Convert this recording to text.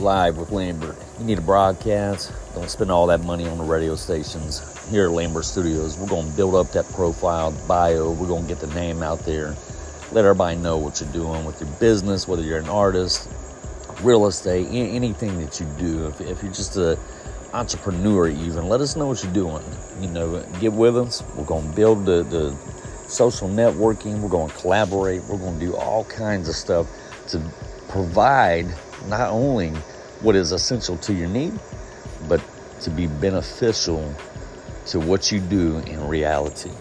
live with Lambert. You need a broadcast? Don't spend all that money on the radio stations. Here at Lambert Studios, we're going to build up that profile, bio. We're going to get the name out there. Let everybody know what you're doing with your business, whether you're an artist, real estate, anything that you do. If, if you're just a entrepreneur, even let us know what you're doing. You know, get with us. We're going to build the, the social networking. We're going to collaborate. We're going to do all kinds of stuff to provide not only what is essential to your need, but to be beneficial to what you do in reality.